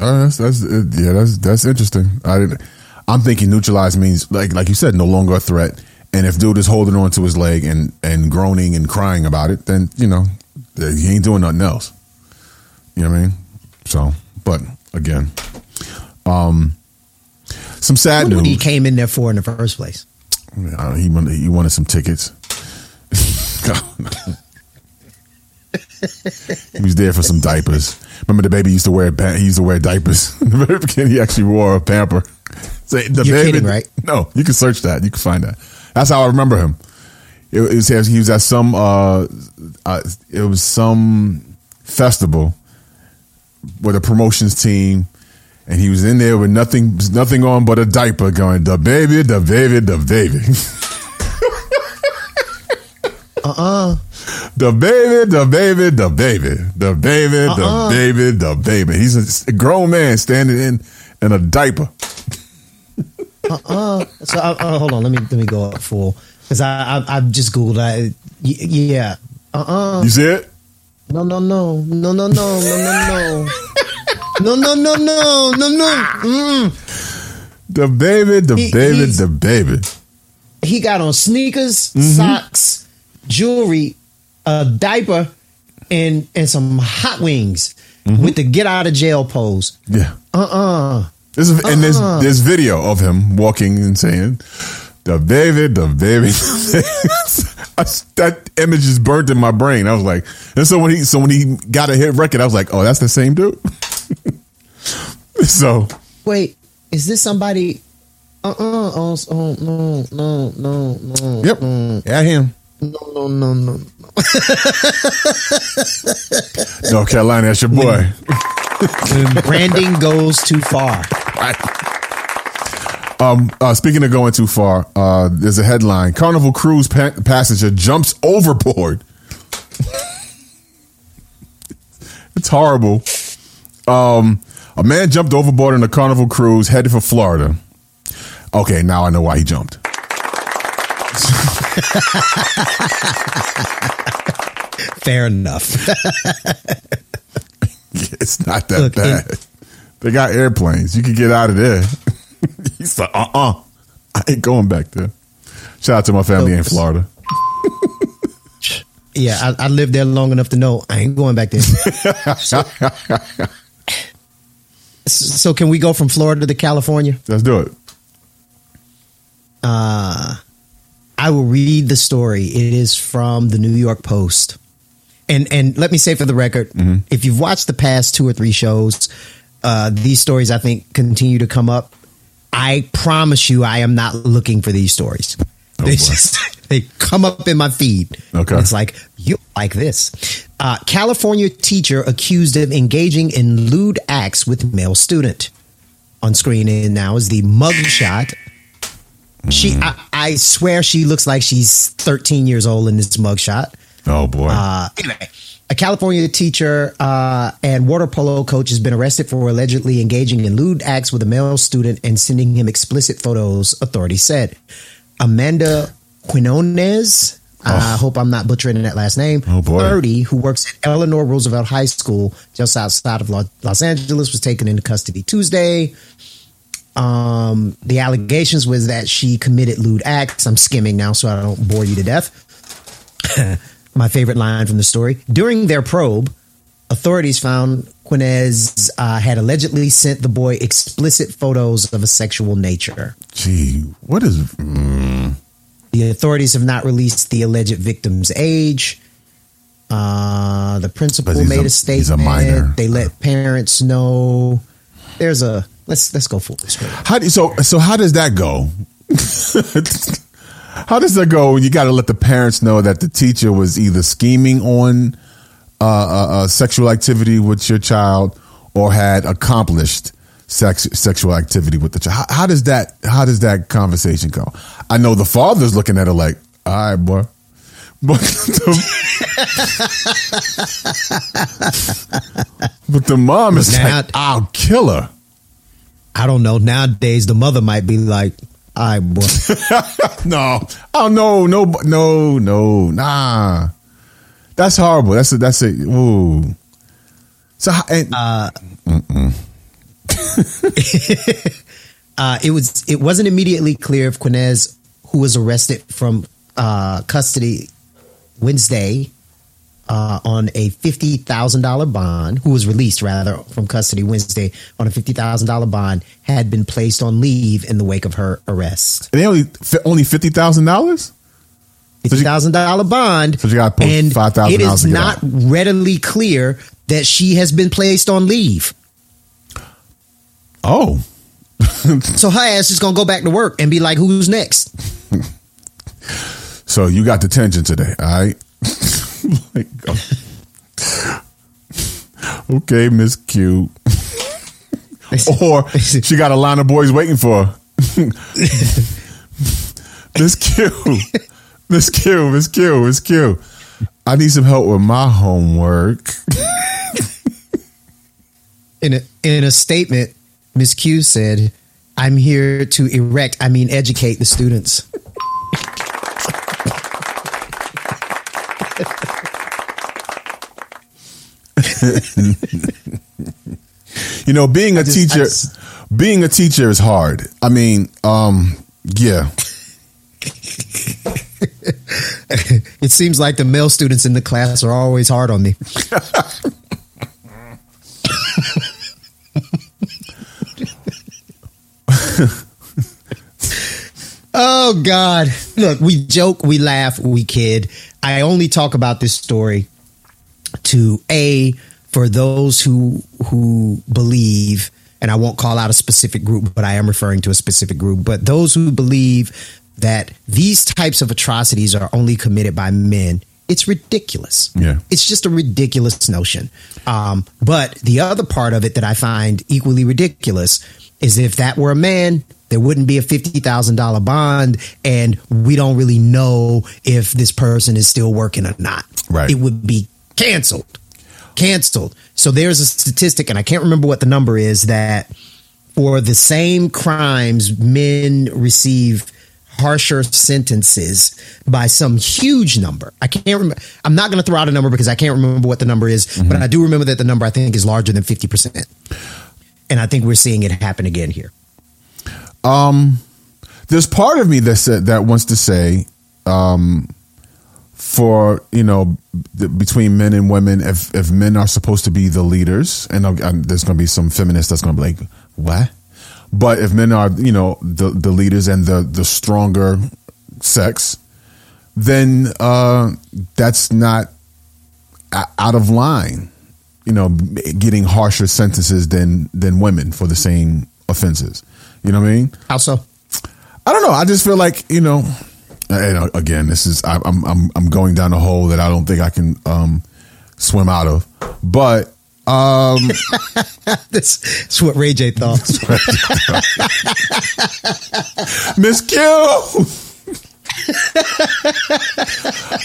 uh, that's that's uh, yeah, that's that's interesting. I didn't. I'm thinking neutralized means like like you said, no longer a threat. And if dude is holding on to his leg and and groaning and crying about it, then you know he ain't doing nothing else. You know what I mean? So, but again, um, some sad What news. he came in there for in the first place? Know, he wanted, he wanted some tickets. <laughs> he was there for some diapers. Remember the baby used to wear he used to wear diapers. <laughs> The very beginning, he actually wore a pamper. So the You're baby, kidding, right? No, you can search that. You can find that. That's how I remember him. It, it was he was at some uh, uh it was some festival with a promotions team. And he was in there with nothing, nothing on but a diaper, going the baby, the baby, the baby. Uh uh The baby, the baby, the baby, the baby, Uh-uh. the baby, the baby. He's a, grown man standing in in a diaper. Uh uh So uh, uh, hold on, let me let me go up full because I, I I just googled. I y- yeah. Uh uh You see it? No no no no no no no no no. No no no no no no. Mm. The baby, the He- baby, the baby. He got on sneakers, Mm-hmm. socks, jewelry, a diaper, and and some hot wings Mm-hmm. with the get out of jail pose. Yeah. Uh uh There's a, and there's Uh-uh. there's video of him walking and saying, "The baby, the baby." <laughs> <laughs> I, that image is burnt in my brain. I was like, and so when he so when he got a hit record, I was like, "Oh, that's the same dude." <laughs> so Wait, is this somebody? Uh uh oh, oh no no no no. Yep. no. yeah, him. No, no, no, no. North Carolina, that's your boy. When branding goes too far. Um, uh, speaking of going too far, uh, there's a headline: Carnival cruise pa- passenger jumps overboard. <laughs> it's horrible. Um, a man jumped overboard on a Carnival cruise headed for Florida. Okay, now I know why he jumped. <laughs> Fair enough. <laughs> It's not that Look, bad. they got airplanes. You can get out of there. <laughs> He's like, uh uh I ain't going back there. Shout out to my family in Florida. <laughs> yeah, I, I lived there long enough to know I ain't going back there. <laughs> so, so can we go from Florida to California? Let's do it. Uh, I will read the story. It is from the New York Post. And and let me say for the record, if you've watched the past two or three shows, uh, these stories I think continue to come up. I promise you, I am not looking for these stories. they just <laughs> they come up in my feed. Okay. it's like you like this. Uh, California teacher accused of engaging in lewd acts with male student. On screen in now is the mugshot she, I, I swear, she looks like she's 13 years old in this mugshot. Oh boy. Uh, anyway, a California teacher uh, and water polo coach has been arrested for allegedly engaging in lewd acts with a male student and sending him explicit photos. Authorities said Amanda Quinones. I hope I'm not butchering that last name. Oh, boy. 30, who works at Eleanor Roosevelt High School just outside of Los Angeles, was taken into custody Tuesday. Um, the allegations was that she committed lewd acts. I'm skimming now, so I don't bore you to death. <laughs> My favorite line from the story. During their probe, authorities found Quinez uh, had allegedly sent the boy explicit photos of a sexual nature. Gee, what is? Mm, The authorities have not released the alleged victim's age. Uh, the principal made a- a, statement. he's a minor. They let parents know. There's a let's let's go full disclosure. how do so? So how does that go? <laughs> how does that go? You got to let the parents know that the teacher was either scheming on uh, uh, uh, sexual activity with your child or had accomplished sex sexual activity with the child. How, how does that? How does that conversation go? I know the father's looking at it like, all right, boy. But the, <laughs> but the mom is Now- like, I'll kill her. I don't know. Nowadays, the mother might be like, "All right, <laughs> boy." no. Oh no, no, no, no, nah. That's horrible. That's a, that's a ooh. So and, uh, <laughs> uh, it was it wasn't immediately clear if Quinez, who was arrested from uh, custody Wednesday, uh, on a fifty thousand dollar bond, who was released rather from custody Wednesday on a fifty thousand dollar bond, had been placed on leave in the wake of her arrest. And they only only fifty thousand dollars. Fifty thousand dollar bond, So you got and five thousand it is not out. readily clear that she has been placed on leave. Oh, <laughs> So her ass is gonna go back to work and be like, "Who's next?" <laughs> so you got detention today, all right? <laughs> <laughs> like, oh. okay, Miss Q. <laughs> or she got a line of boys waiting for her. <laughs> Miss Q, Miss Q, Miss Q, Miss Q. I need some help with my homework. In a, in a statement, Ms. Q said, I'm here to erect, I mean, educate the students. You know, being a just- teacher, just- being a teacher is hard. I mean, um, yeah. <laughs> It seems like the male students in the class are always hard on me. <laughs> oh God! Look, we joke, we laugh, we kid. I only talk about this story to a for those who who believe, and I won't call out a specific group, but I am referring to a specific group. But those who believe that these types of atrocities are only committed by men. It's ridiculous. Yeah. It's just a ridiculous notion. Um, but the other part of it that I find equally ridiculous is if that were a man, there wouldn't be a $50,000 bond and we don't really know if this person is still working or not. Right. It would be canceled. Canceled. So there's a statistic, and I can't remember what the number is, that for the same crimes, men receive harsher sentences by some huge number. I can't remember. I'm not going to throw out a number because I can't remember what the number is, but mm-hmm. I do remember that the number I think is larger than 50%. And I think we're seeing it happen again here. Um, there's part of me that said that wants to say, um, for you know, the, between men and women, if if men are supposed to be the leaders, and, there's going to be some feminists that's going to be like, what? But if men are, you know, the the leaders and the the stronger sex, then uh, that's not out of line. You know, getting harsher sentences than than women for the same offenses. You know what I mean? How so? I don't know. I just feel like you know. And again, this is I, I'm I'm I'm going down a hole that I don't think I can um, swim out of. But um, <laughs> That's, that's what <laughs> Ray J thought. Miss Q.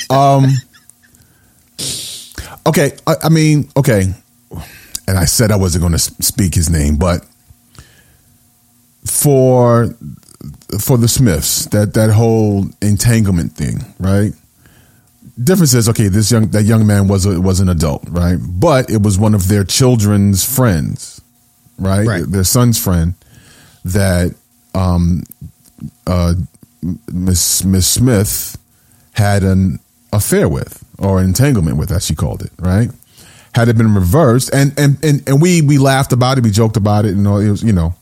<laughs> um. Okay, I, I mean, okay, and I said I wasn't going to speak his name, but for for the Smiths, that that whole entanglement thing, right? Difference is okay. This young that young man was a, was an adult, right? But it was one of their children's friends, right? Right. Their son's friend that um, uh, Miss Miss Smith had an affair with or an entanglement with, as she called it, right? Had it been reversed, and and and, and we we laughed about it, we joked about it, and all it was, you know,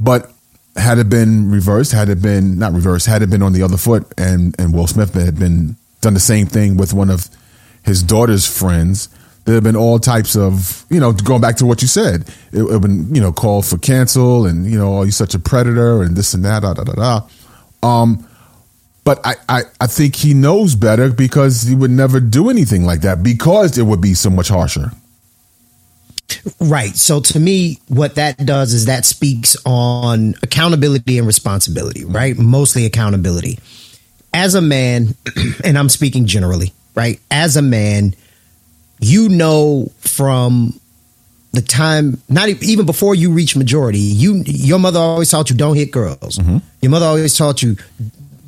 but had it been reversed, had it been not reversed, had it been on the other foot, and and Will Smith had been done the same thing with one of his daughter's friends, there have been all types of you know going back to what you said, it would have been you know called for cancel, and you know oh, you're such a predator, and this and that, da da da da. Um, but I, I I think he knows better because he would never do anything like that because it would be so much harsher. Right. So to me, what that does is that speaks on accountability and responsibility, right? Mostly accountability. As a man, <clears throat> and I'm speaking generally, right? As a man, you know from the time not even before you reach majority, you your mother always taught you don't hit girls. Your mother always taught you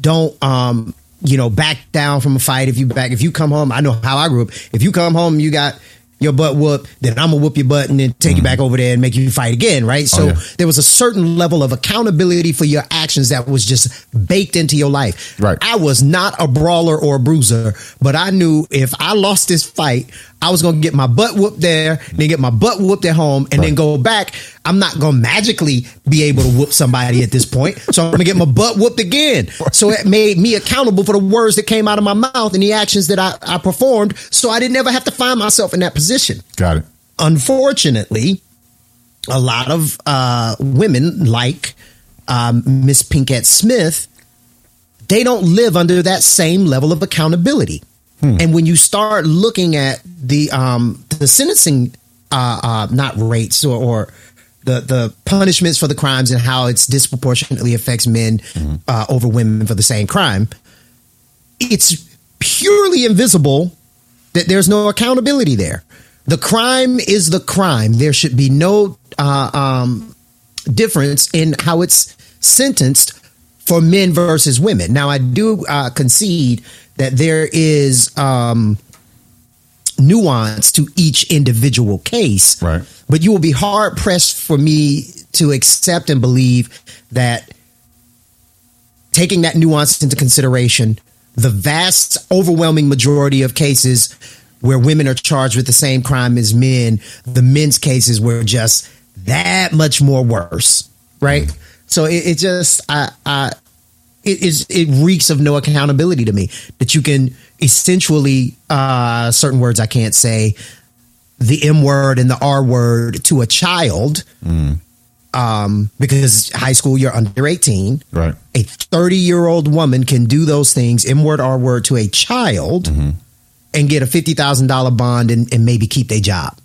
don't um you know back down from a fight if you back if you come home i know how i grew up if you come home you got your butt whoop, then I'm gonna whoop your butt and then take you back over there and make you fight again, right? So Mm-hmm. Oh, yeah. there was a certain level of accountability for your actions that was just baked into your life. Right. I was not a brawler or a bruiser, but I knew if I lost this fight, I was gonna get my butt whooped there, then get my butt whooped at home, and then go back. I'm not gonna magically be able to whoop somebody at this point. So I'm gonna get my butt whooped again. <laughs> So it made me accountable for the words that came out of my mouth and the actions that I, I performed. So I didn't ever have to find myself in that position Got it. unfortunately, a lot of uh, women like um, Miss Pinkett Smith, they don't live under that same level of accountability. And when you start looking at the um, the sentencing, uh, uh, not rates or, or the the punishments for the crimes and how it's disproportionately affects men uh, over women for the same crime, it's purely invisible that there's no accountability there. The crime is the crime. There should be no uh, um, difference in how it's sentenced for men versus women. Now, I do uh, concede that there is um, nuance to each individual case, Right. but you will be hard pressed for me to accept and believe that taking that nuance into consideration, the vast, overwhelming majority of cases where women are charged with the same crime as men, the men's cases were just that much more worse, right? So it, it just, I, I, it is, it reeks of no accountability to me that you can essentially, uh, certain words I can't say, the M word and the R word to a child, um, because high school you're under 18 Right. a 30 year old woman can do those things, M word, R word, to a child Mm-hmm. and get a $50,000 bond and, and maybe keep their job.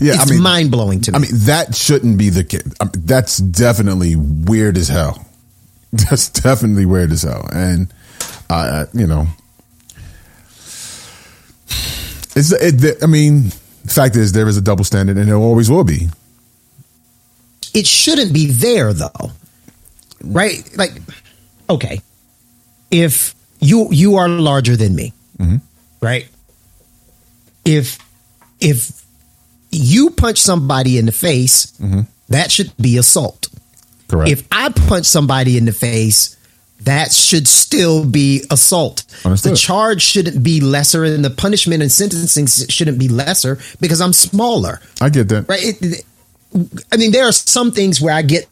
Yeah, it's I mean, mind blowing to me. I mean, that shouldn't be the case. I mean, that's definitely weird as hell. <laughs> That's definitely weird as hell. And, uh, you know, it's, it, I mean, the fact is, there is a double standard and there always will be. it shouldn't be there though. Right? Like, okay. If you you are larger than me, right? If if you punch somebody in the face, that should be assault. Correct. If I punch somebody in the face, that should still be assault. Understood. The charge shouldn't be lesser, and the punishment and sentencing shouldn't be lesser because I'm smaller. I get that. Right? It, it- I mean, there are some things where I get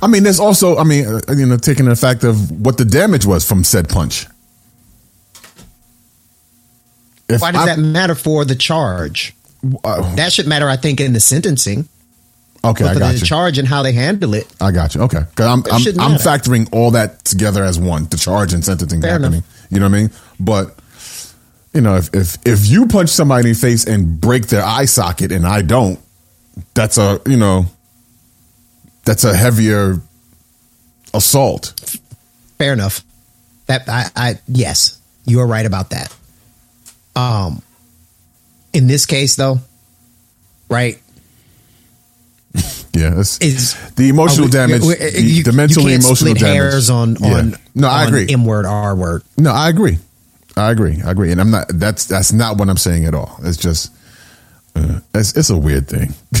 I mean, there's also, I mean, uh, you know, taking the fact of what the damage was from said punch. If Why does I- that matter for the charge? Uh, that should matter, I think, in the sentencing. Okay, I got the you. charge and how they handle it. I got you. Okay, because I'm I'm, I'm factoring all that together as one, the charge and sentencing Fair happening. enough. You know what I mean? But you know, if if if you punch somebody in the face and break their eye socket and I don't, that's a you know, that's a heavier assault. Fair enough. That I, I yes, you are right about that. Um, in this case, though, right? Yeah, it's, Is the emotional we- damage, we- the, you- the mental you emotional damage. hairs on Yeah. on no, I on agree. M word, R word. No, I agree. I agree. I agree. And I'm not. That's that's not what I'm saying at all. It's just. Uh, it's, it's a weird thing. <laughs>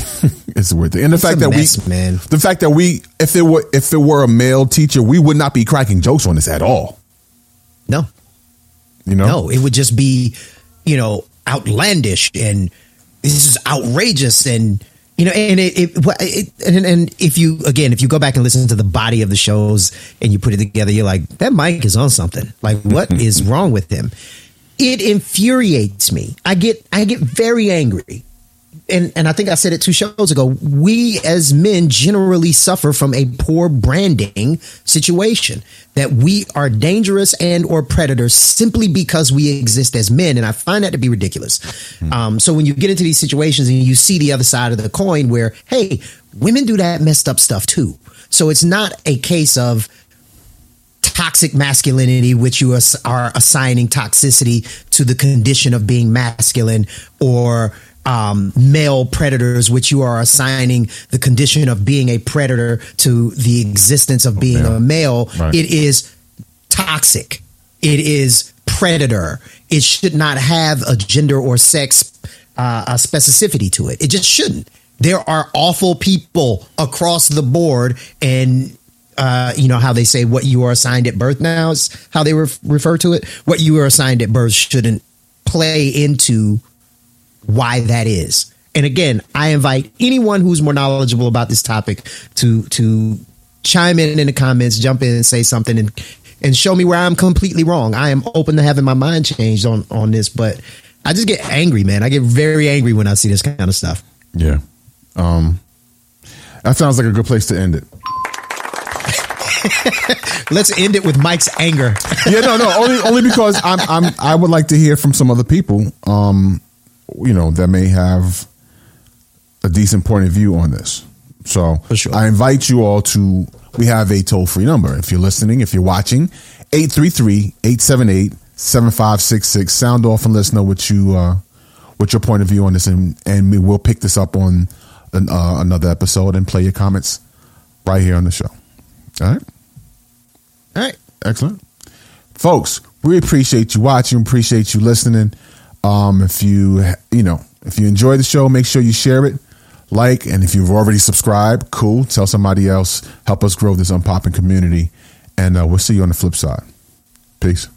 it's a weird thing, and the It's fact that mess, we, man. the fact that we, if it were, if it were a male teacher, we would not be cracking jokes on this at all. No, You know, no, it would just be, you know, outlandish and this is outrageous and you know, and it, it, it and, and if you again, if you go back and listen to the body of the shows and you put it together, you're like, that Mike is on something. Like, what mm-hmm. is wrong with him? It infuriates me. I get, I get very angry. And, and I think I said it two shows ago. We as men generally suffer from a poor branding situation that we are dangerous and or predators simply because we exist as men, and I find that to be ridiculous. Um, so when you get into these situations and you see the other side of the coin, where hey, women do that messed up stuff too. So it's not a case of toxic masculinity, which you are assigning toxicity to the condition of being masculine, or um, male predators, which you are assigning the condition of being a predator to the existence of being a male. Right. It is toxic. It is predator. It should not have a gender or sex uh, a specificity to it. It just shouldn't. There are awful people across the board, and uh, you know how they say what you are assigned at birth now is how they ref- refer to it. What you are assigned at birth shouldn't play into why that is. And again, I invite anyone who's more knowledgeable about this topic to to chime in in the comments, jump in and say something and and show me where I'm completely wrong. I am open to having my mind changed on on this, but I just get angry, man. I get very angry when I see this kind of stuff. Yeah. Um, that sounds like a good place to end it. <laughs> Let's end it with Mike's anger. yeah, no, no, only only because I'm I'm I would like to hear from some other people, um, you know, that may have a decent point of view on this. So sure. I invite you all to we have a toll free number. If you're listening, if you're watching, 833-878-7566. Sound off and let us know what you uh what your point of view on this and and we will pick this up on an, uh, another episode and play your comments right here on the show. All right. All right. Excellent. Folks, we appreciate you watching, appreciate you listening. Um, if you, you know, if you enjoy the show, make sure you share it, like, and if you've already subscribed, cool. Tell somebody else. Help us grow this Unpopin community. And uh, we'll see you on the flip side. Peace.